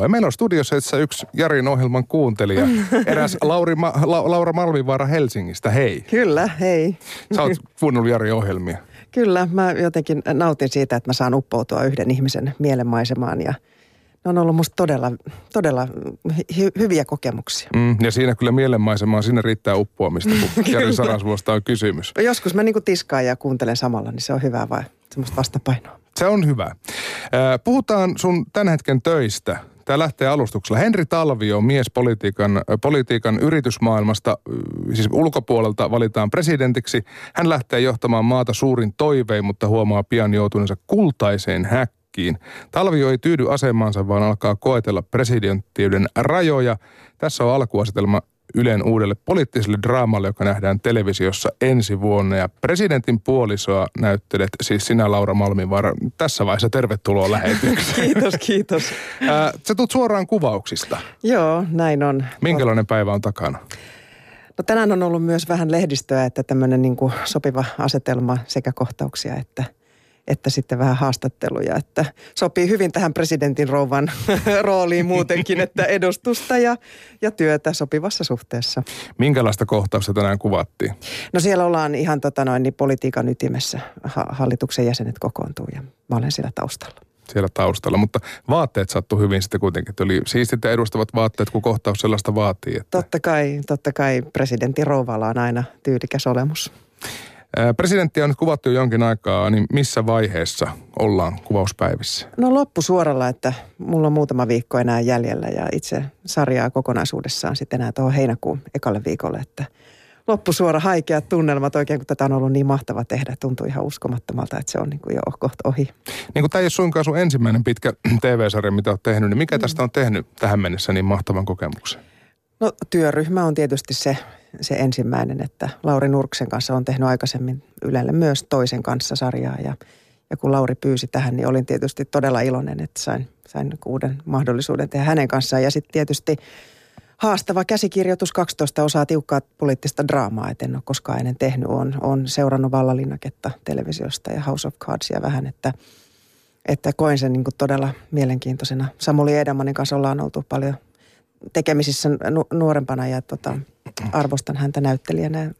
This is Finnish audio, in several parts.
Ja meillä on studiossa itse yksi Jarin ohjelman kuuntelija, eräs Lauri Ma- La- Laura Malmivaara Helsingistä. Hei. Kyllä, hei. Sä oot kuunnellut Jarin ohjelmia. Kyllä, mä jotenkin nautin siitä, että mä saan uppoutua yhden ihmisen mielenmaisemaan ja ne on ollut musta todella, todella hy- hyviä kokemuksia. Mm, ja siinä kyllä mielenmaisemaan, siinä riittää uppoamista, kun Jari Sarasvuosta on kysymys. Joskus mä niinku tiskaan ja kuuntelen samalla, niin se on hyvä vai semmoista vastapainoa. Se on hyvä. Äh, Puhutaan sun tämän hetken töistä. Tämä lähtee alustuksella. Henri Talvio, mies politiikan, politiikan yritysmaailmasta, siis ulkopuolelta valitaan presidentiksi. Hän lähtee johtamaan maata suurin toivein, mutta huomaa pian joutuneensa kultaiseen häkkiin. Talvio ei tyydy asemaansa, vaan alkaa koetella presidenttiyden rajoja. Tässä on alkuasetelma Ylen uudelle poliittiselle draamalle, joka nähdään televisiossa ensi vuonna. Ja presidentin puolisoa näyttelet, siis sinä Laura Malmivaara. Tässä vaiheessa tervetuloa lähetykseen. Kiitos, kiitos. Sä tulet suoraan kuvauksista. Joo, näin on. Minkälainen päivä on takana? No tänään on ollut myös vähän lehdistöä, että tämmöinen niinku sopiva asetelma sekä kohtauksia että että sitten vähän haastatteluja, että sopii hyvin tähän presidentin rouvan rooliin muutenkin, että edustusta ja, ja työtä sopivassa suhteessa. Minkälaista kohtausta tänään kuvattiin? No siellä ollaan ihan tota noin, niin politiikan ytimessä. Ha- hallituksen jäsenet kokoontuu ja mä olen siellä taustalla. siellä taustalla, mutta vaatteet sattu hyvin sitten kuitenkin. että Oli siistit ja edustavat vaatteet, kun kohtaus sellaista vaatii. Että Totta kai, totta kai presidentin rouvalla on aina tyylikäs olemus. Ää, Presidenttiä on nyt kuvattu jo jonkin aikaa, niin missä vaiheessa ollaan kuvauspäivissä? No loppusuoralla, että mulla on muutama viikko enää jäljellä ja itse sarjaa kokonaisuudessaan sitten enää tuohon heinäkuun ekalle viikolle, että loppusuora haikeat tunnelmat oikein, kun tätä on ollut niin mahtava tehdä. Tuntuu ihan uskomattomalta, että se on niin kuin jo kohta ohi. Niin kuin tämä ei ole suinkaan sun ensimmäinen pitkä TV-sarja, mitä olet tehnyt, niin mikä tästä on tehnyt tähän mennessä niin mahtavan kokemuksen? No työryhmä on tietysti se, se ensimmäinen, että Lauri Nurksen kanssa on tehnyt aikaisemmin Ylelle myös toisen kanssa sarjaa ja, ja kun Lauri pyysi tähän, niin olin tietysti todella iloinen, että sain, sain uuden mahdollisuuden tehdä hänen kanssaan ja sitten tietysti haastava käsikirjoitus, 12 osaa tiukkaa poliittista draamaa, et en ole koskaan ennen tehnyt. Olen, olen seurannut Vallalinnaketta televisiosta ja House of Cardsia vähän, että, että koin sen niin todella mielenkiintoisena. Samuli Edelmanin kanssa ollaan oltu paljon tekemisissä nu- nuorempana ja tota, arvostan häntä näyttelijänä.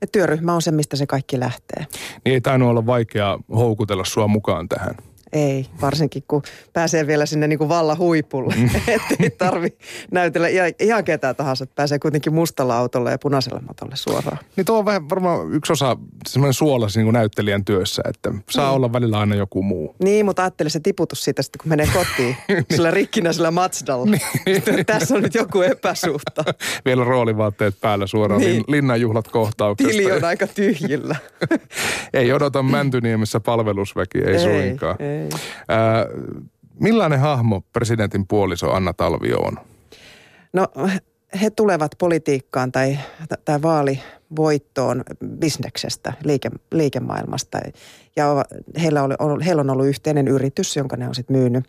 Ja työryhmä on se, mistä se kaikki lähtee. Niin ei tainnut olla vaikeaa houkutella sua mukaan tähän. Ei, varsinkin kun pääsee vielä sinne niin kuin vallan huipulle. Että ei tarvi näytellä ihan, ihan ketään tahansa, että pääsee kuitenkin mustalla autolla ja punaisella matolle suoraan. Niin tuo on vähän varmaan yksi osa semmoinen suolas niin kuin näyttelijän työssä, että saa olla välillä aina joku muu. Niin, mutta ajattele se tiputus siitä sitten, kun menee kotiin sillä rikkinäisellä Mazdalla. Tässä on nyt joku epäsuhta. Vielä roolivaatteet päällä suoraan Niin. niin. linnanjuhlat kohtauksesta. Tili on aika tyhjillä. ei odota Mäntyniemessä palvelusväki, ei, ei suinkaan. Ei. Ää, millainen hahmo presidentin puoliso Anna Talvio on? No he tulevat politiikkaan tai, tai vaalivoittoon bisneksestä, liike, liikemaailmasta. Ja heillä, oli, heillä on ollut yhteinen yritys, jonka ne on sitten myynyt.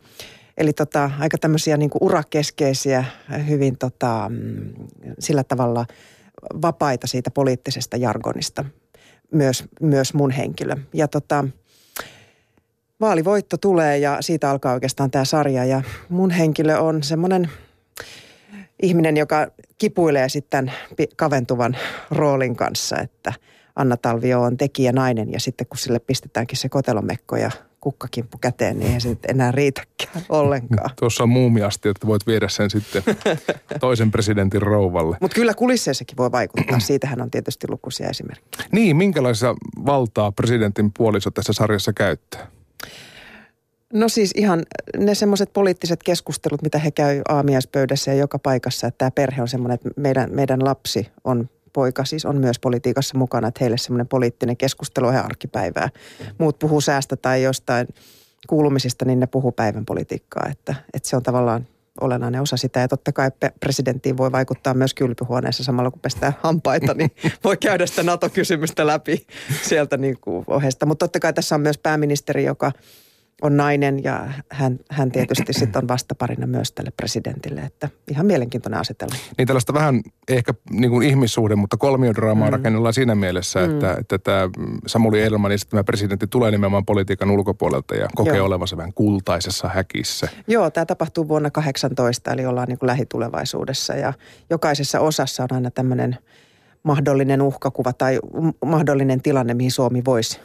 Eli tota, aika tämmöisiä niin urakeskeisiä, hyvin tota, mm, sillä tavalla vapaita siitä poliittisesta jargonista. Myös, myös mun henkilö. Ja tota, vaalivoitto tulee ja siitä alkaa oikeastaan tämä sarja. Ja mun henkilö on semmoinen ihminen, joka kipuilee sitten kaventuvan roolin kanssa, että Anna Talvio on tekijä nainen ja sitten kun sille pistetäänkin se kotelomekko ja kukkakimppu käteen, niin ei se nyt enää riitäkään ollenkaan. Tuossa on muumiasti, että voit viedä sen sitten toisen presidentin rouvalle. Mutta kyllä kulisseissakin voi vaikuttaa. Siitähän on tietysti lukuisia esimerkkejä. Niin, minkälaista valtaa presidentin puoliso tässä sarjassa käyttää? No siis ihan ne semmoiset poliittiset keskustelut, mitä he käy aamiaispöydässä ja joka paikassa, että tämä perhe on semmoinen, että meidän, meidän lapsi on poika, siis on myös politiikassa mukana, että heille semmoinen poliittinen keskustelu on ihan arkipäivää. Muut puhuu säästä tai jostain kuulumisista, niin ne puhuu päivän politiikkaa, että, että se on tavallaan olennainen osa sitä. Ja totta kai presidenttiin voi vaikuttaa myös kylpyhuoneessa samalla kun pestään hampaita, niin voi käydä sitä NATO-kysymystä läpi sieltä niin kuin ohjeesta. Mutta totta kai tässä on myös pääministeri, joka on nainen ja hän, hän tietysti sitten on vastaparina myös tälle presidentille, että ihan mielenkiintoinen asetelma. Niin tällaista vähän ehkä niin kuin ihmissuhde, mutta kolmiodraamaa mm. rakennellaan siinä mielessä, mm. että, että tämä Samuli Edelman tämä presidentti tulee nimenomaan politiikan ulkopuolelta ja kokee Joo. olevansa vähän kultaisessa häkissä. Joo, tämä tapahtuu vuonna 18, eli ollaan niin kuin lähitulevaisuudessa ja jokaisessa osassa on aina tämmöinen mahdollinen uhkakuva tai mahdollinen tilanne, mihin Suomi voisi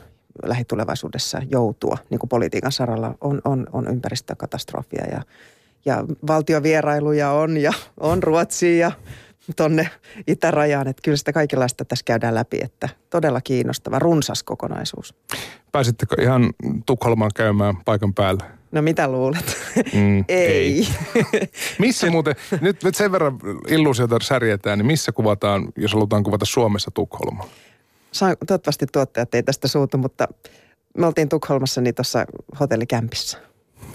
lähitulevaisuudessa joutua, niin kuin politiikan saralla on, on, on ympäristökatastrofia ja, ja valtiovierailuja on ja on Ruotsia ja tonne itärajaan. Että kyllä sitä kaikenlaista tässä käydään läpi, että todella kiinnostava, runsas kokonaisuus. Pääsittekö ihan Tukholmaan käymään paikan päällä? No mitä luulet? Mm, ei. ei. missä muuten, nyt, nyt sen verran illuusiota särjetään, niin missä kuvataan, jos halutaan kuvata Suomessa Tukholmaa? Saan, toivottavasti tuottajat ei tästä suutu, mutta me oltiin Tukholmassa niin tuossa hotellikämpissä.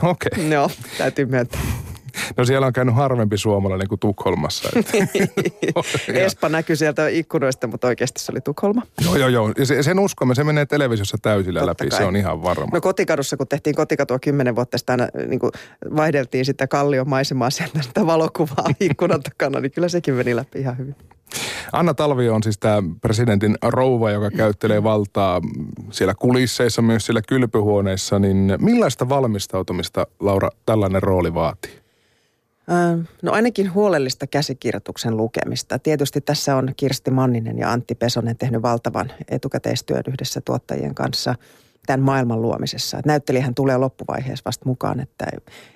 Okei. Okay. Joo, täytyy myöntää. No siellä on käynyt harvempi suomalainen kuin Tukholmassa. Espa näkyy sieltä ikkunoista, mutta oikeasti se oli Tukholma. Joo, joo, joo. Ja sen uskomme, se menee televisiossa täysillä Totta läpi, kai. se on ihan varma. No kotikadussa, kun tehtiin kotikatua kymmenen vuotta, sitä aina niin kuin vaihdeltiin sitä kallion maisemaa sieltä sitä valokuvaa ikkunan takana, niin kyllä sekin meni läpi ihan hyvin. Anna Talvio on siis tämä presidentin rouva, joka käyttelee valtaa siellä kulisseissa, myös siellä kylpyhuoneissa. Niin millaista valmistautumista, Laura, tällainen rooli vaatii? No ainakin huolellista käsikirjoituksen lukemista. Tietysti tässä on Kirsti Manninen ja Antti Pesonen tehnyt valtavan etukäteistyön yhdessä tuottajien kanssa tämän maailman luomisessa. näyttelijähän tulee loppuvaiheessa vasta mukaan, että,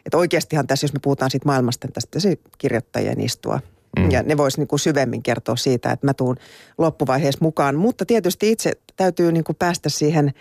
että oikeastihan tässä, jos me puhutaan siitä maailmasta, niin tästä kirjoittajien istua Mm. Ja ne vois niin kuin syvemmin kertoa siitä, että mä tuun loppuvaiheessa mukaan. Mutta tietysti itse täytyy niin kuin päästä siihen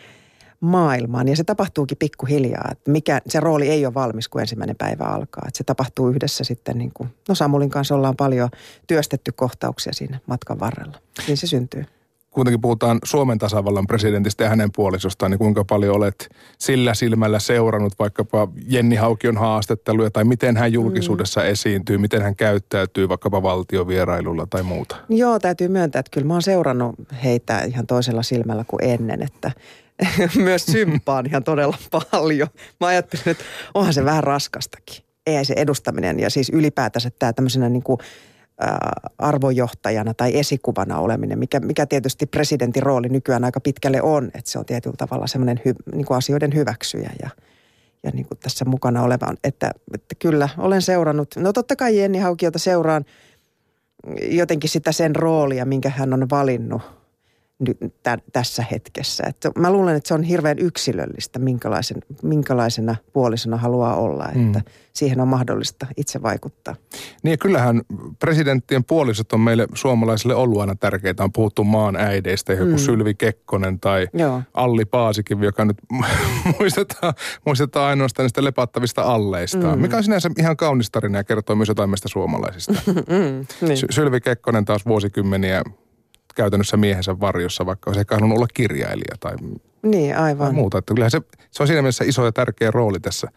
maailmaan. Ja se tapahtuukin pikkuhiljaa. Että mikä, se rooli ei ole valmis, kun ensimmäinen päivä alkaa. Että se tapahtuu yhdessä sitten, niin kuin, no Samulin kanssa ollaan paljon työstetty kohtauksia siinä matkan varrella. Niin se syntyy kuitenkin puhutaan Suomen tasavallan presidentistä ja hänen puolisostaan, niin kuinka paljon olet sillä silmällä seurannut vaikkapa Jenni Haukion haastatteluja tai miten hän julkisuudessa mm. esiintyy, miten hän käyttäytyy vaikkapa valtiovierailulla tai muuta? Joo, täytyy myöntää, että kyllä mä oon seurannut heitä ihan toisella silmällä kuin ennen, että myös sympaan ihan todella paljon. Mä ajattelin, että onhan se vähän raskastakin. Ei se edustaminen ja siis ylipäätänsä tämä tämmöisenä niin kuin arvojohtajana tai esikuvana oleminen, mikä, mikä tietysti presidentin rooli nykyään aika pitkälle on, että se on tietyllä tavalla semmoinen hy, niin kuin asioiden hyväksyjä ja, ja niin kuin tässä mukana oleva. Että, että kyllä, olen seurannut, no totta kai Jenni Haukiota seuraan jotenkin sitä sen roolia, minkä hän on valinnut – tässä hetkessä. Että mä luulen, että se on hirveän yksilöllistä, minkälaisen, minkälaisena puolisona haluaa olla, että mm. siihen on mahdollista itse vaikuttaa. Niin ja kyllähän presidenttien puolisot on meille suomalaisille ollut aina tärkeitä. On puhuttu maan äideistä, joku mm. Sylvi Kekkonen tai Joo. Alli Paasikin, joka nyt muistetaan, muistetaan ainoastaan niistä lepattavista alleista. Mm. Mikä on sinänsä ihan kaunis tarina ja kertoo myös jotain meistä suomalaisista. mm, niin. Sylvi Kekkonen taas vuosikymmeniä käytännössä miehensä varjossa, vaikka olisi ehkä halunnut olla kirjailija tai, niin, aivan. tai muuta. Että kyllähän se, se on siinä mielessä iso ja tärkeä rooli tässä,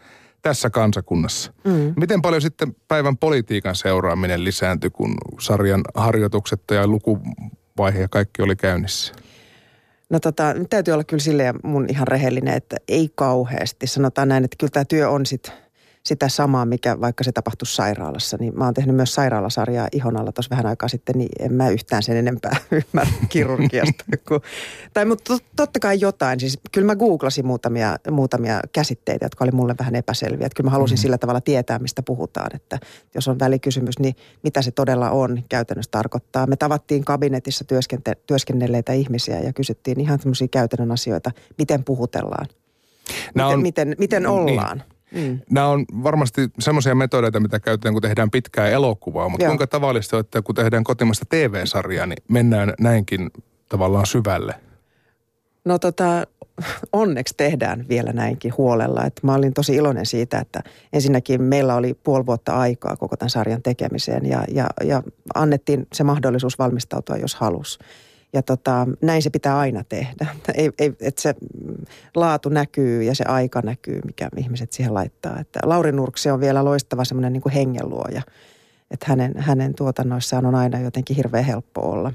tässä kansakunnassa. Mm. Miten paljon sitten päivän politiikan seuraaminen lisääntyi, kun sarjan harjoitukset ja lukuvaihe ja kaikki oli käynnissä? No tota, nyt täytyy olla kyllä silleen mun ihan rehellinen, että ei kauheasti. Sanotaan näin, että kyllä tämä työ on sitten sitä samaa, mikä vaikka se tapahtuu sairaalassa. Niin mä oon tehnyt myös sairaalasarjaa ihon alla tuossa vähän aikaa sitten, niin en mä yhtään sen enempää ymmärrä kirurgiasta. Kun, tai mutta totta kai jotain. Siis kyllä mä googlasin muutamia, muutamia käsitteitä, jotka oli mulle vähän epäselviä. Että kyllä mä halusin mm-hmm. sillä tavalla tietää, mistä puhutaan. Että jos on välikysymys, niin mitä se todella on käytännössä tarkoittaa. Me tavattiin kabinetissa työskente- työskennelleitä ihmisiä ja kysyttiin ihan tämmöisiä käytännön asioita, miten puhutellaan. Miten, on, miten, miten niin. ollaan? Mm. Nämä on varmasti semmoisia metodeita, mitä käytetään, kun tehdään pitkää elokuvaa, mutta Joo. kuinka tavallista että kun tehdään kotimaista TV-sarjaa, niin mennään näinkin tavallaan syvälle? No tota, onneksi tehdään vielä näinkin huolella. Että mä olin tosi iloinen siitä, että ensinnäkin meillä oli puoli vuotta aikaa koko tämän sarjan tekemiseen ja, ja, ja annettiin se mahdollisuus valmistautua, jos halus. Ja tota, näin se pitää aina tehdä. Ei, ei, että se laatu näkyy ja se aika näkyy, mikä ihmiset siihen laittaa. Että Lauri Nurkse on vielä loistava semmoinen niin hengenluoja. Että hänen, hänen tuotannoissaan on aina jotenkin hirveän helppo olla.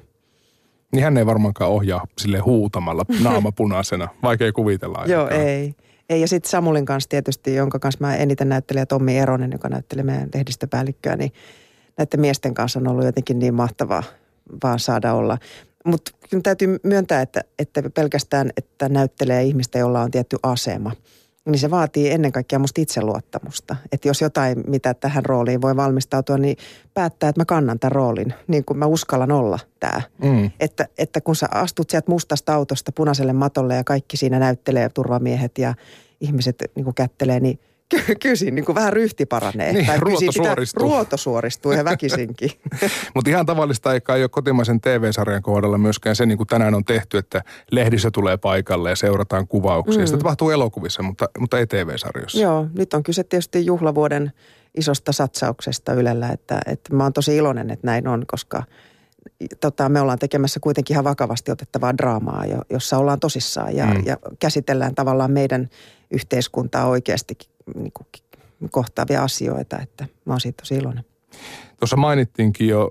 Niin hän ei varmaankaan ohjaa sille huutamalla naama punaisena. Vaikea kuvitella. Joo, ei. ei. Ja sitten Samulin kanssa tietysti, jonka kanssa mä eniten näyttelen, ja Tommi Eronen, joka näyttelee meidän lehdistöpäällikköä, niin näiden miesten kanssa on ollut jotenkin niin mahtavaa vaan saada olla. Mutta täytyy myöntää, että, että pelkästään, että näyttelee ihmistä, jolla on tietty asema – niin se vaatii ennen kaikkea musta itseluottamusta. Että jos jotain, mitä tähän rooliin voi valmistautua, niin päättää, että mä kannan tämän roolin, niin kuin mä uskallan olla tämä. Mm. Että, että kun sä astut sieltä mustasta autosta punaiselle matolle ja kaikki siinä näyttelee turvamiehet ja ihmiset niin kuin kättelee, niin Ky- kysin, niin kuin vähän ryhti paranee. Niin, tai ruoto suoristuu. Ruoto suoristuu ja väkisinkin. Mutta ihan tavallista eikä ole kotimaisen TV-sarjan kohdalla myöskään se, niin kuin tänään on tehty, että lehdissä tulee paikalle ja seurataan kuvauksia. Mm. Sitä tapahtuu elokuvissa, mutta, mutta ei TV-sarjoissa. Joo, nyt on kyse tietysti juhlavuoden isosta satsauksesta Ylellä, että, että mä oon tosi iloinen, että näin on, koska tota, me ollaan tekemässä kuitenkin ihan vakavasti otettavaa draamaa, jossa ollaan tosissaan ja, mm. ja käsitellään tavallaan meidän yhteiskuntaa oikeasti niin kuin, kohtaavia asioita, että mä oon siitä tosi iloinen. Tuossa mainittiinkin jo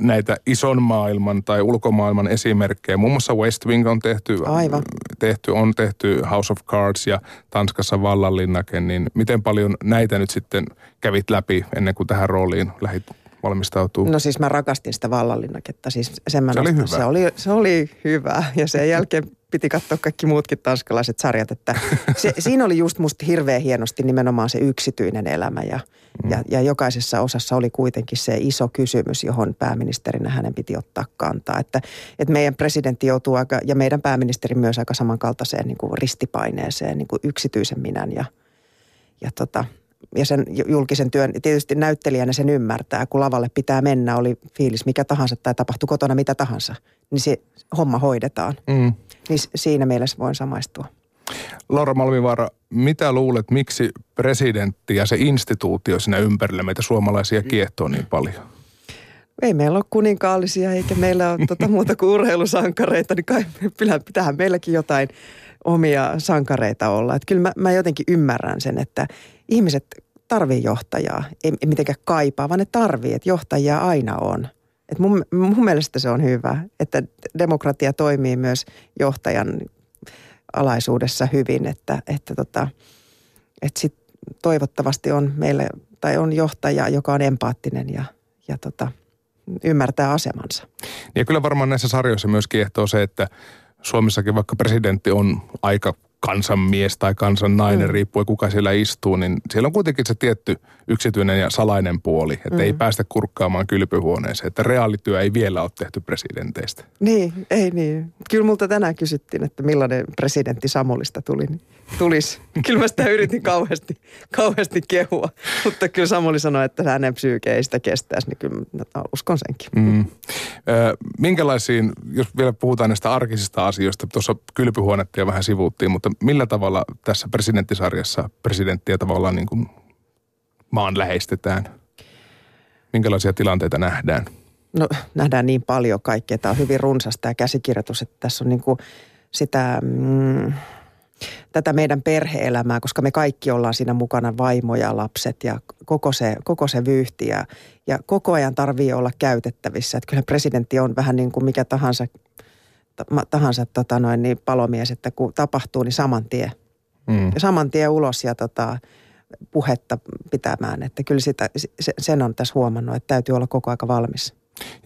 näitä ison maailman tai ulkomaailman esimerkkejä. Muun muassa West Wing on tehty, Aivan. tehty, on tehty House of Cards ja Tanskassa Vallanlinnake. Niin miten paljon näitä nyt sitten kävit läpi ennen kuin tähän rooliin lähit valmistautuu? No siis mä rakastin sitä vallanlinnaketta. Siis sen se, oli hyvä. se oli Se oli hyvä ja sen jälkeen piti katsoa kaikki muutkin tanskalaiset sarjat. Että se, siinä oli just musta hirveän hienosti nimenomaan se yksityinen elämä ja, mm. ja, ja jokaisessa osassa oli kuitenkin se iso kysymys, johon pääministerinä hänen piti ottaa kantaa. Että, että meidän presidentti joutuu aika, ja meidän pääministeri myös aika samankaltaiseen niin kuin ristipaineeseen, niin kuin yksityisen minän ja, ja tota, ja sen julkisen työn, tietysti näyttelijänä sen ymmärtää, kun lavalle pitää mennä, oli fiilis mikä tahansa tai tapahtui kotona mitä tahansa, niin se homma hoidetaan. Mm. Niin siinä mielessä voin samaistua. Laura Malmivaara, mitä luulet, miksi presidentti ja se instituutio siinä ympärillä meitä suomalaisia kiehtoo niin paljon? Ei meillä ole kuninkaallisia eikä meillä ole tuota muuta kuin urheilusankareita, niin kai pitäähän meilläkin jotain omia sankareita olla. Että kyllä mä, mä jotenkin ymmärrän sen, että ihmiset tarvii johtajaa, ei mitenkään kaipaa, vaan ne tarvii, että johtajia aina on. Et mun, mun mielestä se on hyvä, että demokratia toimii myös johtajan alaisuudessa hyvin, että, että, tota, että sit toivottavasti on meille, tai on johtaja, joka on empaattinen ja, ja tota, ymmärtää asemansa. Ja kyllä varmaan näissä sarjoissa myös kiehtoo se, että Suomessakin vaikka presidentti on aika kansanmies tai kansannainen, mm. riippuen kuka siellä istuu, niin siellä on kuitenkin se tietty yksityinen ja salainen puoli, että mm. ei päästä kurkkaamaan kylpyhuoneeseen, että reaalityö ei vielä ole tehty presidenteistä. Niin, ei niin. Kyllä multa tänään kysyttiin, että millainen presidentti Samulista tuli, niin tulisi. Kyllä mä sitä yritin kauheasti, kauheasti kehua, mutta kyllä Samuli sanoi, että hänen psyyke ei sitä kestäisi, niin kyllä no, uskon senkin. Mm. Ö, minkälaisiin, jos vielä puhutaan näistä arkisista asioista, tuossa kylpyhuonetta jo vähän sivuuttiin, mutta millä tavalla tässä presidenttisarjassa presidenttiä tavallaan niin kuin maan lähestetään? Minkälaisia tilanteita nähdään? No nähdään niin paljon kaikkea. Tämä on hyvin runsas tämä käsikirjoitus, että tässä on niin kuin sitä... Mm, tätä meidän perheelämää, koska me kaikki ollaan siinä mukana, vaimo ja lapset ja koko se, koko se vyyhti ja, ja koko ajan tarvii olla käytettävissä. Että kyllä presidentti on vähän niin kuin mikä tahansa, tahansa tota noin, niin palomies, että kun tapahtuu, niin saman tien. Mm. Ja saman tien ulos ja tota, puhetta pitämään. Että kyllä sitä, sen on tässä huomannut, että täytyy olla koko aika valmis.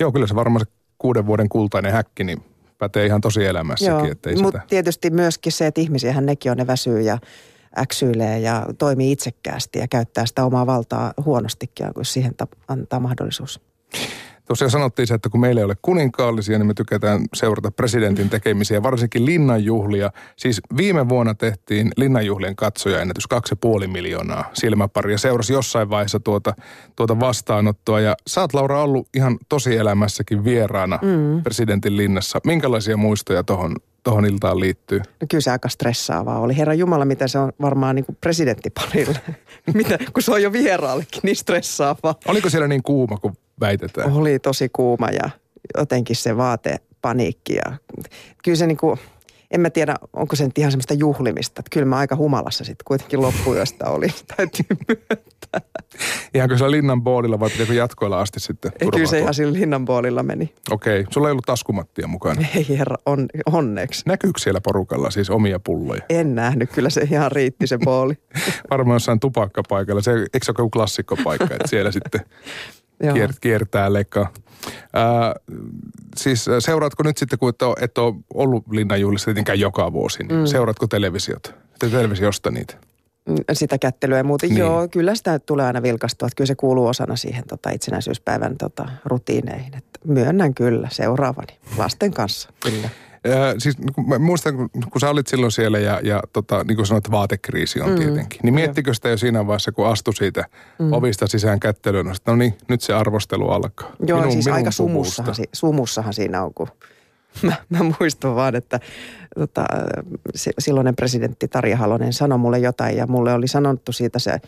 Joo, kyllä se varmaan se kuuden vuoden kultainen häkki, niin pätee ihan tosielämässäkin. Joo, mutta sitä... tietysti myöskin se, että ihmisiähän nekin on, ne väsyy ja äksyilee ja toimii itsekkäästi ja käyttää sitä omaa valtaa huonostikin, kun siihen antaa mahdollisuus. Tosiaan sanottiin se, että kun meillä ei ole kuninkaallisia, niin me tykätään seurata presidentin tekemisiä, varsinkin linnanjuhlia. Siis viime vuonna tehtiin linnanjuhlien katsojaennätys 2,5 miljoonaa silmäparia. Seurasi jossain vaiheessa tuota, tuota vastaanottoa ja sä oot Laura ollut ihan tosielämässäkin vieraana mm. presidentin linnassa. Minkälaisia muistoja tuohon tohon iltaan liittyy? No kyllä se aika stressaavaa oli. Herra Jumala, mitä se on varmaan niin kuin presidenttiparille. mitä, kun se on jo vieraallekin niin stressaavaa. Oliko siellä niin kuuma kuin väitetään? Oli tosi kuuma ja jotenkin se vaatepaniikki ja kyllä se niin kuin, en mä tiedä, onko se nyt ihan semmoista juhlimista. Että kyllä mä aika humalassa sitten kuitenkin loppuyöstä oli, täytyy myöntää. Ihan kyllä linnan boolilla vai pitäikö jatkoilla asti sitten Ei, Kyllä se ihan sillä linnan boolilla meni. Okei, okay. sulla ei ollut taskumattia mukana? Ei herra, on, onneksi. Näkyykö siellä porukalla siis omia pulloja? En nähnyt, kyllä se ihan riitti se booli. Varmaan jossain tupakkapaikalla. Se, eikö se ole joku klassikkopaikka, että siellä sitten kier, kiertää leikkaa. Ää, siis seuraatko nyt sitten, kun et ole, et ole ollut linnanjuhlissa tietenkään joka vuosi, niin mm. seuraatko televisiota? Televisiosta niitä? Mm, sitä kättelyä ja muuten. Niin. Joo, kyllä sitä tulee aina vilkastua. Että kyllä se kuuluu osana siihen tota, itsenäisyyspäivän tota, rutiineihin. Että myönnän kyllä seuraavani lasten kanssa. Kyllä. Äh, siis kun mä muistan, kun, kun sä olit silloin siellä ja, ja tota, niin kuin sanoit, vaatekriisi on mm. tietenkin. Niin miettikö sitä jo siinä vaiheessa, kun astui siitä mm. ovista sisään kättelyyn, että no niin, nyt se arvostelu alkaa. Joo, minun, siis minun aika sumussahan, sumussahan siinä on, kun mä, mä muistan vaan, että tota, silloinen presidentti Tarja Halonen sanoi mulle jotain ja mulle oli sanottu siitä se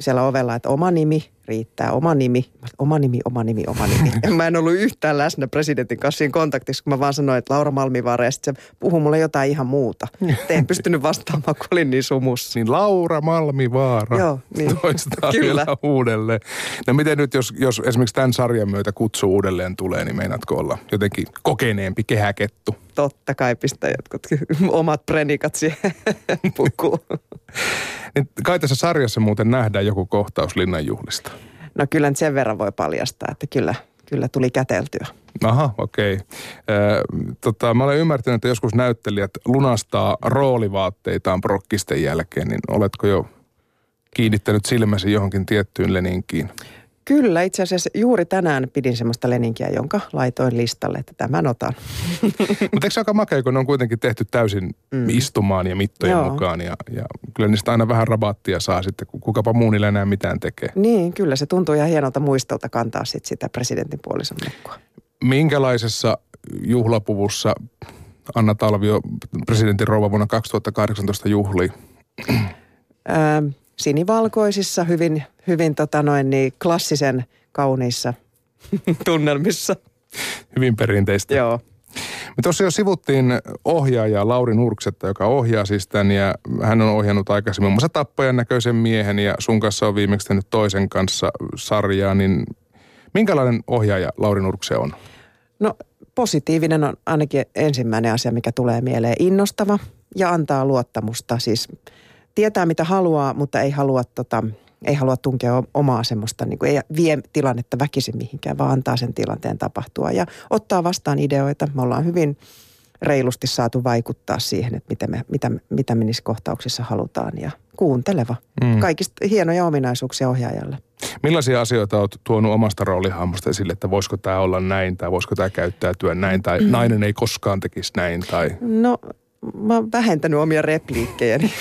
siellä ovella, että oma nimi riittää, oma nimi, oma nimi, oma nimi, oma nimi. mä en ollut yhtään läsnä presidentin kanssa siinä kontaktissa, kun mä vaan sanoin, että Laura Malmivaara ja sitten se puhui mulle jotain ihan muuta. Te en pystynyt vastaamaan, kun olin niin sumussa. Niin Laura Malmivaara. Joo, niin. Toistaan Kyllä. uudelleen. No miten nyt, jos, jos esimerkiksi tämän sarjan myötä kutsu uudelleen tulee, niin meinaatko olla jotenkin kokeneempi kehäkettu? Totta kai pistää jotkut omat prenikat siihen pukuun. Niin kai tässä sarjassa muuten nähdään joku kohtaus linnanjuhlista. No kyllä nyt sen verran voi paljastaa, että kyllä, kyllä tuli käteltyä. Aha, okei. Okay. tota, mä olen ymmärtänyt, että joskus näyttelijät lunastaa roolivaatteitaan prokkisten jälkeen, niin oletko jo kiinnittänyt silmäsi johonkin tiettyyn leninkiin? Kyllä, itse asiassa juuri tänään pidin semmoista leninkiä, jonka laitoin listalle, että tämän otan. Mutta eikö se aika makea, kun ne on kuitenkin tehty täysin mm. istumaan ja mittojen Joo. mukaan ja, ja kyllä niistä aina vähän rabattia saa sitten, kun kukapa muu niillä enää mitään tekee. Niin, kyllä se tuntuu ihan hienolta muistolta kantaa sit sitä presidentin puolison mekkua. Minkälaisessa juhlapuvussa Anna Talvio presidentin rouva vuonna 2018 juhli? Sinivalkoisissa, hyvin, hyvin tota noin, niin klassisen kauniissa tunnelmissa. Hyvin perinteistä. Joo. Me tuossa jo sivuttiin ohjaajaa Lauri Nurksetta, joka ohjaa siis tämän ja hän on ohjannut aikaisemmin muun muassa Tappajan näköisen miehen ja sun kanssa on viimeksi tehnyt toisen kanssa sarjaa, niin minkälainen ohjaaja Lauri Nurkse on? No positiivinen on ainakin ensimmäinen asia, mikä tulee mieleen. Innostava ja antaa luottamusta. Siis tietää mitä haluaa, mutta ei halua, tota, ei halua tunkea omaa semmoista, niin kuin, ei vie tilannetta väkisin mihinkään, vaan antaa sen tilanteen tapahtua ja ottaa vastaan ideoita. Me ollaan hyvin reilusti saatu vaikuttaa siihen, että mitä me, mitä, mitä me niissä kohtauksissa halutaan ja kuunteleva. Mm. Kaikista hienoja ominaisuuksia ohjaajalle. Millaisia asioita olet tuonut omasta roolihahmosta esille, että voisiko tämä olla näin tai voisiko tämä käyttäytyä näin tai mm. nainen ei koskaan tekisi näin? Tai... No mä oon vähentänyt omia repliikkejäni.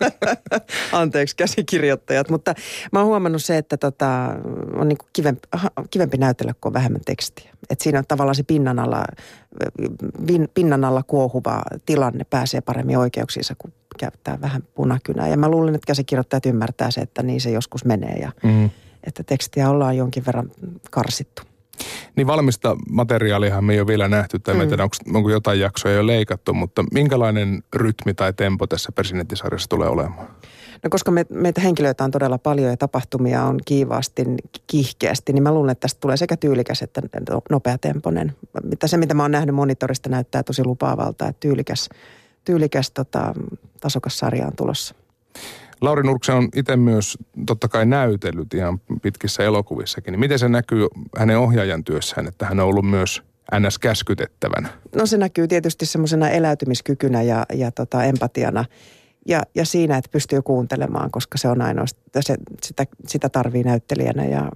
Anteeksi käsikirjoittajat, mutta mä oon huomannut se, että tota, on niin kivempi, kivempi näytellä, kun on vähemmän tekstiä. Et siinä on tavallaan se pinnan alla, pinnan alla kuohuva tilanne pääsee paremmin oikeuksiinsa, kun käyttää vähän punakynää. Ja mä luulen, että käsikirjoittajat ymmärtää se, että niin se joskus menee ja mm. että tekstiä ollaan jonkin verran karsittu. Niin valmista materiaaliahan me ei ole vielä nähty, tai mm. en tiedä, onko, onko jotain jaksoja jo leikattu, mutta minkälainen rytmi tai tempo tässä presidenttisarjassa tulee olemaan? No koska me, meitä henkilöitä on todella paljon ja tapahtumia on kiivaasti, kiihkeästi, niin mä luulen, että tästä tulee sekä tyylikäs että nopeatempoinen. Mitä se, mitä mä oon nähnyt monitorista, näyttää tosi lupaavalta, että tyylikäs, tyylikäs tota, tasokas sarja on tulossa. Lauri Nurkse on itse myös totta kai näytellyt ihan pitkissä elokuvissakin. Niin miten se näkyy hänen ohjaajan työssään, että hän on ollut myös ns. käskytettävänä? No se näkyy tietysti semmoisena eläytymiskykynä ja, ja tota empatiana. Ja, ja siinä, että pystyy kuuntelemaan, koska se on ainoastaan, se, sitä, sitä tarvii näyttelijänä ja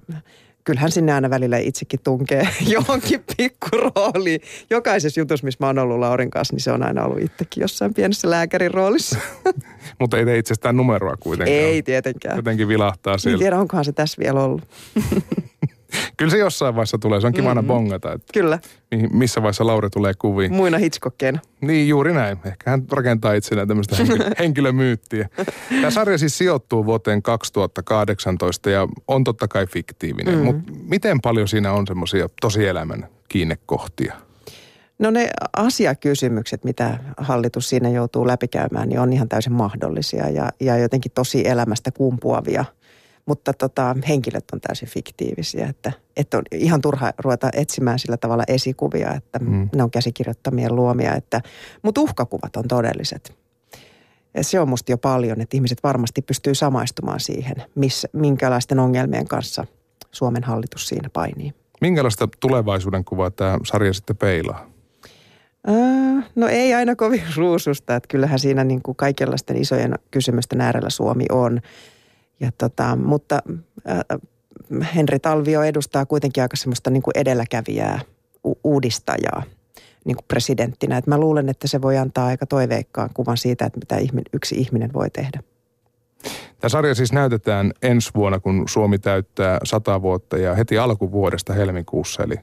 kyllähän sinne aina välillä itsekin tunkee johonkin pikkurooliin. Jokaisessa jutussa, missä mä oon ollut Laurin kanssa, niin se on aina ollut itsekin jossain pienessä lääkärin roolissa. Mutta ei tee itsestään numeroa kuitenkaan. Ei tietenkään. Jotenkin vilahtaa sieltä. En tiedä, onkohan se tässä vielä ollut. Kyllä se jossain vaiheessa tulee. Se on kiva mm-hmm. bongata. Että Kyllä. Missä vaiheessa Lauri tulee kuviin. Muina Hitchcockkeina. Niin, juuri näin. Ehkä hän rakentaa itselleen tämmöistä henkilö- henkilömyyttiä. Tämä sarja siis sijoittuu vuoteen 2018 ja on totta kai fiktiivinen. Mm-hmm. Mutta miten paljon siinä on semmoisia tosielämän kiinnekohtia? No ne asiakysymykset, mitä hallitus siinä joutuu läpikäymään, niin on ihan täysin mahdollisia ja, ja jotenkin tosi elämästä kumpuavia. Mutta tota, henkilöt on täysin fiktiivisiä, että, että on ihan turha ruveta etsimään sillä tavalla esikuvia, että mm. ne on käsikirjoittamien luomia. Että, mutta uhkakuvat on todelliset. Ja se on musta jo paljon, että ihmiset varmasti pystyy samaistumaan siihen, missä, minkälaisten ongelmien kanssa Suomen hallitus siinä painii. Minkälaista tulevaisuuden kuvaa tämä sarja sitten peilaa? Äh, no ei aina kovin ruususta, että kyllähän siinä niin kuin kaikenlaisten isojen kysymysten äärellä Suomi on. Ja tota, mutta äh, Henri Talvio edustaa kuitenkin aika semmoista niin kuin edelläkävijää, u- uudistajaa niin kuin presidenttinä. Et mä luulen, että se voi antaa aika toiveikkaan kuvan siitä, että mitä ihmin, yksi ihminen voi tehdä. Tämä sarja siis näytetään ensi vuonna, kun Suomi täyttää sata vuotta ja heti alkuvuodesta helmikuussa, eli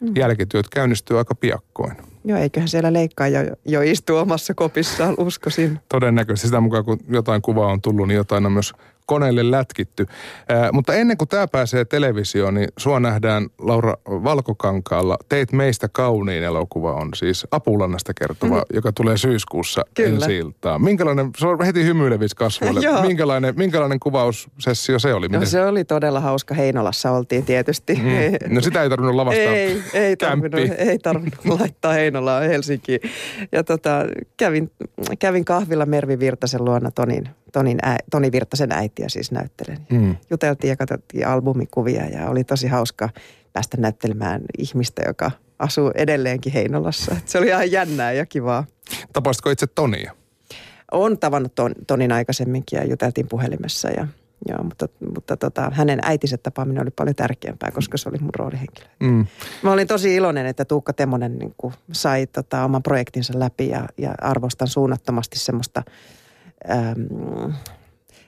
mm. jälkityöt käynnistyy aika piakkoin. Joo, eiköhän siellä leikkaa jo, jo istu omassa kopissaan, uskoisin. Todennäköisesti sitä mukaan, kun jotain kuvaa on tullut, niin jotain on myös koneelle lätkitty. Ää, mutta ennen kuin tämä pääsee televisioon, niin sua nähdään Laura Valkokankaalla. Teit meistä kauniin elokuva on siis Apulannasta kertova, mm. joka tulee syyskuussa ensi iltaan. Minkälainen, se on heti hymyilevissä kasvoille. minkälainen, minkälainen kuvaussessio se oli? No, se oli todella hauska. Heinolassa oltiin tietysti. Mm. No sitä ei tarvinnut lavastaa Ei, ei tarvinnut, ei tarvinnut laittaa Heinolaan Helsinkiin. Ja tota, kävin, kävin kahvilla Mervi Virtasen luona Tonin Tonin ä, Toni Virtasen äitiä siis näyttelen. Mm. Juteltiin ja katsottiin albumikuvia ja oli tosi hauska päästä näyttelemään ihmistä, joka asuu edelleenkin Heinolassa. Et se oli ihan jännää ja kivaa. Tapasitko itse Tonia? On tavannut ton, Tonin aikaisemminkin ja juteltiin puhelimessa ja Joo, mutta, mutta tota, hänen äitinsä tapaaminen oli paljon tärkeämpää, koska se oli mun roolihenkilö. Mm. Mä olin tosi iloinen, että Tuukka Temonen niin kuin, sai tota, oman projektinsa läpi ja, ja arvostan suunnattomasti semmoista äm,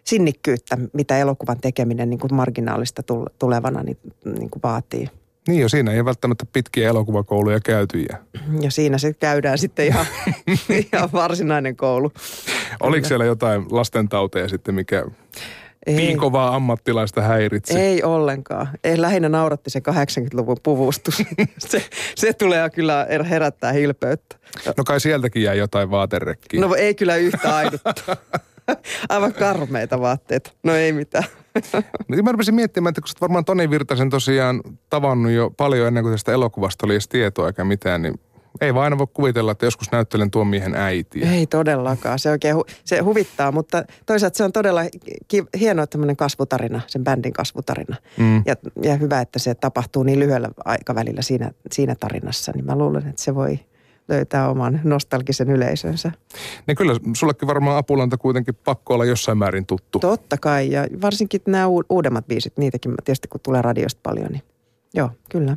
sinnikkyyttä, mitä elokuvan tekeminen niin kuin marginaalista tulevana niin, niin kuin vaatii. Niin jo, siinä ei välttämättä pitkiä elokuvakouluja käyty. Ja siinä se käydään sitten ihan, ihan varsinainen koulu. Oliko siellä jotain lastentauteja sitten, mikä ei. niin kovaa ammattilaista häiritsi? Ei ollenkaan. Ei, lähinnä nauratti se 80-luvun puvustus. se, se tulee kyllä herättää hilpeyttä. No kai sieltäkin jää jotain vaaterekkiä. No ei kyllä yhtä ainutta. Aivan karmeita vaatteita. No ei mitään. no, mä rupesin miettimään, että kun sä varmaan Toni Virtasen tosiaan tavannut jo paljon ennen kuin tästä elokuvasta oli edes tietoa eikä mitään, niin ei vaan aina voi kuvitella, että joskus näyttelen tuon miehen äitiä. Ei todellakaan. Se oikein hu- se huvittaa, mutta toisaalta se on todella ki- hieno tämmöinen kasvutarina, sen bändin kasvutarina. Mm. Ja, ja hyvä, että se tapahtuu niin lyhyellä aikavälillä siinä, siinä tarinassa. Niin mä luulen, että se voi löytää oman nostalgisen yleisönsä. Niin kyllä, sullekin varmaan Apulanta kuitenkin pakko olla jossain määrin tuttu. Totta kai, ja varsinkin nämä uudemmat biisit, niitäkin tietysti kun tulee radiosta paljon, niin joo, kyllä.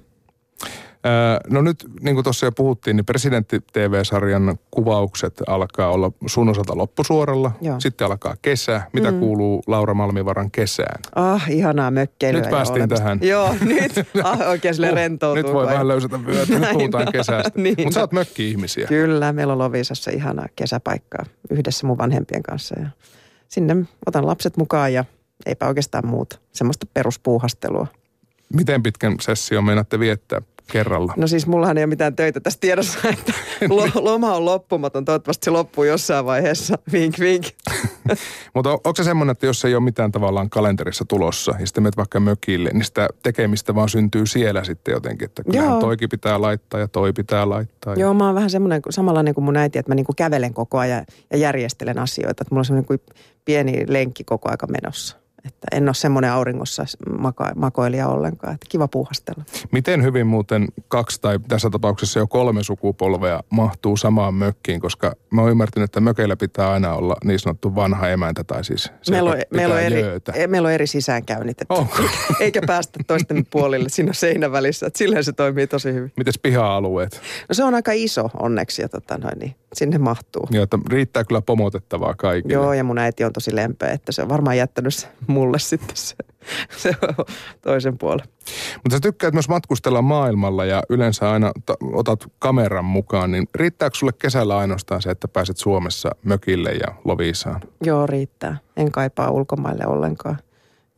No nyt, niin kuin tuossa jo puhuttiin, niin presidentti-TV-sarjan kuvaukset alkaa olla sun osalta loppusuoralla. Joo. Sitten alkaa kesä. Mitä mm. kuuluu Laura Malmivaran kesään? Ah, ihanaa mökkeilyä. Nyt päästiin tähän. Joo, nyt ah, oikein sille uh, rentoutuu. Nyt voi vähän löysätä vyötä, nyt puhutaan kesästä. niin. Mutta sä oot mökki-ihmisiä. Kyllä, meillä on Lovisassa ihanaa kesäpaikkaa yhdessä mun vanhempien kanssa. Ja sinne otan lapset mukaan ja eipä oikeastaan muuta. Semmoista peruspuuhastelua. Miten pitkän session meinaatte viettää kerralla? No siis mullahan ei ole mitään töitä tässä tiedossa, että loma on loppumaton. Toivottavasti se loppuu jossain vaiheessa. Vink, vink. Mutta on, onko se semmoinen, että jos ei ole mitään tavallaan kalenterissa tulossa ja sitten menet vaikka mökille, niin sitä tekemistä vaan syntyy siellä sitten jotenkin, että kyllähän toikin pitää laittaa ja toi pitää laittaa. Joo, mä oon vähän semmoinen samanlainen kuin mun äiti, että mä niinku kävelen koko ajan ja järjestelen asioita. Että mulla on semmoinen kuin pieni lenkki koko aika menossa. Että en ole semmoinen auringossa maka- makoilija ollenkaan, että kiva puuhastella. Miten hyvin muuten kaksi tai tässä tapauksessa jo kolme sukupolvea mahtuu samaan mökkiin, koska mä oon ymmärtänyt, että mökeillä pitää aina olla niin sanottu vanha emäntä tai siis se, meillä on, meillä on, eri, e, meillä on eri sisäänkäynnit, että oh. eikä päästä toisten puolille siinä seinän välissä, että silleen se toimii tosi hyvin. Mites piha-alueet? No se on aika iso onneksi ja tota noin, niin sinne mahtuu. Joo, että riittää kyllä pomotettavaa kaikille. Joo, ja mun äiti on tosi lempeä, että se on varmaan jättänyt mulle sitten se, se toisen puolen. Mutta sä tykkäät myös matkustella maailmalla ja yleensä aina ta- otat kameran mukaan, niin riittääkö sulle kesällä ainoastaan se, että pääset Suomessa mökille ja Loviisaan? Joo, riittää. En kaipaa ulkomaille ollenkaan.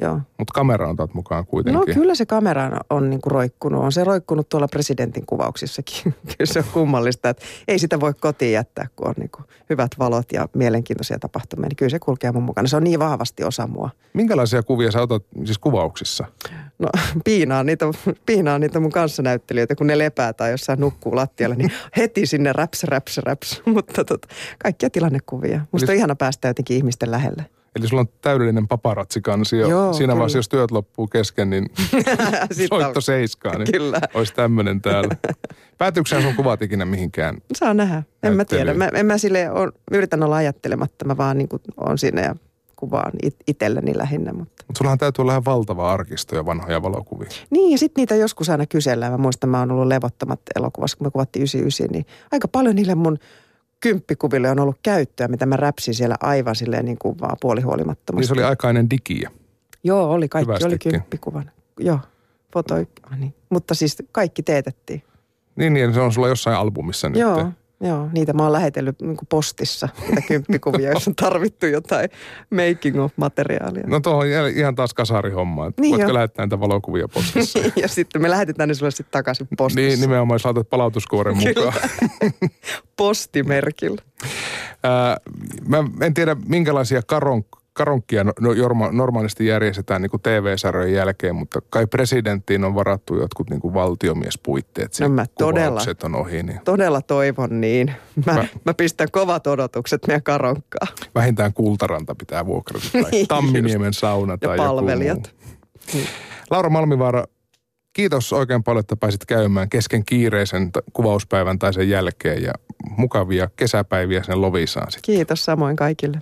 Joo. Mutta kamera on mukaan kuitenkin. No kyllä se kamera on niin kuin roikkunut. On se roikkunut tuolla presidentin kuvauksissakin. kyllä se on kummallista, että ei sitä voi kotiin jättää, kun on niin kuin hyvät valot ja mielenkiintoisia tapahtumia. Niin kyllä se kulkee mun mukana. Se on niin vahvasti osa mua. Minkälaisia kuvia sä otat siis kuvauksissa? No piinaa niitä, piinaa niitä mun kanssanäyttelijöitä, kun ne lepää tai jossain nukkuu lattialla, niin heti sinne raps, raps, raps. Mutta tota, kaikkia tilannekuvia. Musta on ihana päästä jotenkin ihmisten lähelle. Eli sulla on täydellinen paparatsikansio. Joo, Siinä kyllä. vaiheessa, jos työt loppuu kesken, niin soitto seiskaan, niin Kyllä. olisi tämmöinen täällä. Päätyykö sun kuvat ikinä mihinkään? Saa nähdä. En mä tiedä. Mä, en mä sille on, yritän olla ajattelematta. Mä vaan niin on siinä ja kuvaan it, itselleni lähinnä. Mutta. Mutta sullahan täytyy olla ihan valtava arkisto ja vanhoja valokuvia. Niin ja sitten niitä joskus aina kysellään. Mä muistan, mä oon ollut levottomat elokuvassa, kun me kuvattiin 99, niin aika paljon niille mun kymppikuville on ollut käyttöä, mitä mä räpsin siellä aivan silleen niin kuin vaan puolihuolimattomasti. Niin se oli aikainen digiä. Joo, oli. Kaikki oli Hyvästikin. kymppikuvan. Joo, foto, niin. Mutta siis kaikki teetettiin. Niin, niin se on sulla jossain albumissa nyt. Joo, joo, niitä mä oon lähetellyt niin postissa, niitä kymppikuvia, jos on tarvittu jotain making of materiaalia. No tuohon ihan taas kasarihomma. että Niin Voitko jo. lähettää näitä valokuvia postissa? ja sitten me lähetetään ne sulle sitten takaisin postissa. niin, nimenomaan jos laitat palautuskuoren mukaan. Postimerkillä. Ää, mä en tiedä, minkälaisia karon, karonkkia no, no, jorma- normaalisti järjestetään niin TV-sarjojen jälkeen, mutta kai presidenttiin on varattu jotkut niin kuin valtiomiespuitteet. No mä todella- on ohi, niin Todella toivon niin. Mä, Mä- mä, pistän kovat odotukset meidän karonkkaan. vähintään Kultaranta pitää vuokrata tai Niin, Tamminiemen sauna Ja tai joku palvelijat. muu. Laura Malmivaara, kiitos oikein paljon, että pääsit käymään kesken kiireisen kuvauspäivän tai sen jälkeen ja mukavia kesäpäiviä sen Lovisaan sitten. Kiitos samoin kaikille.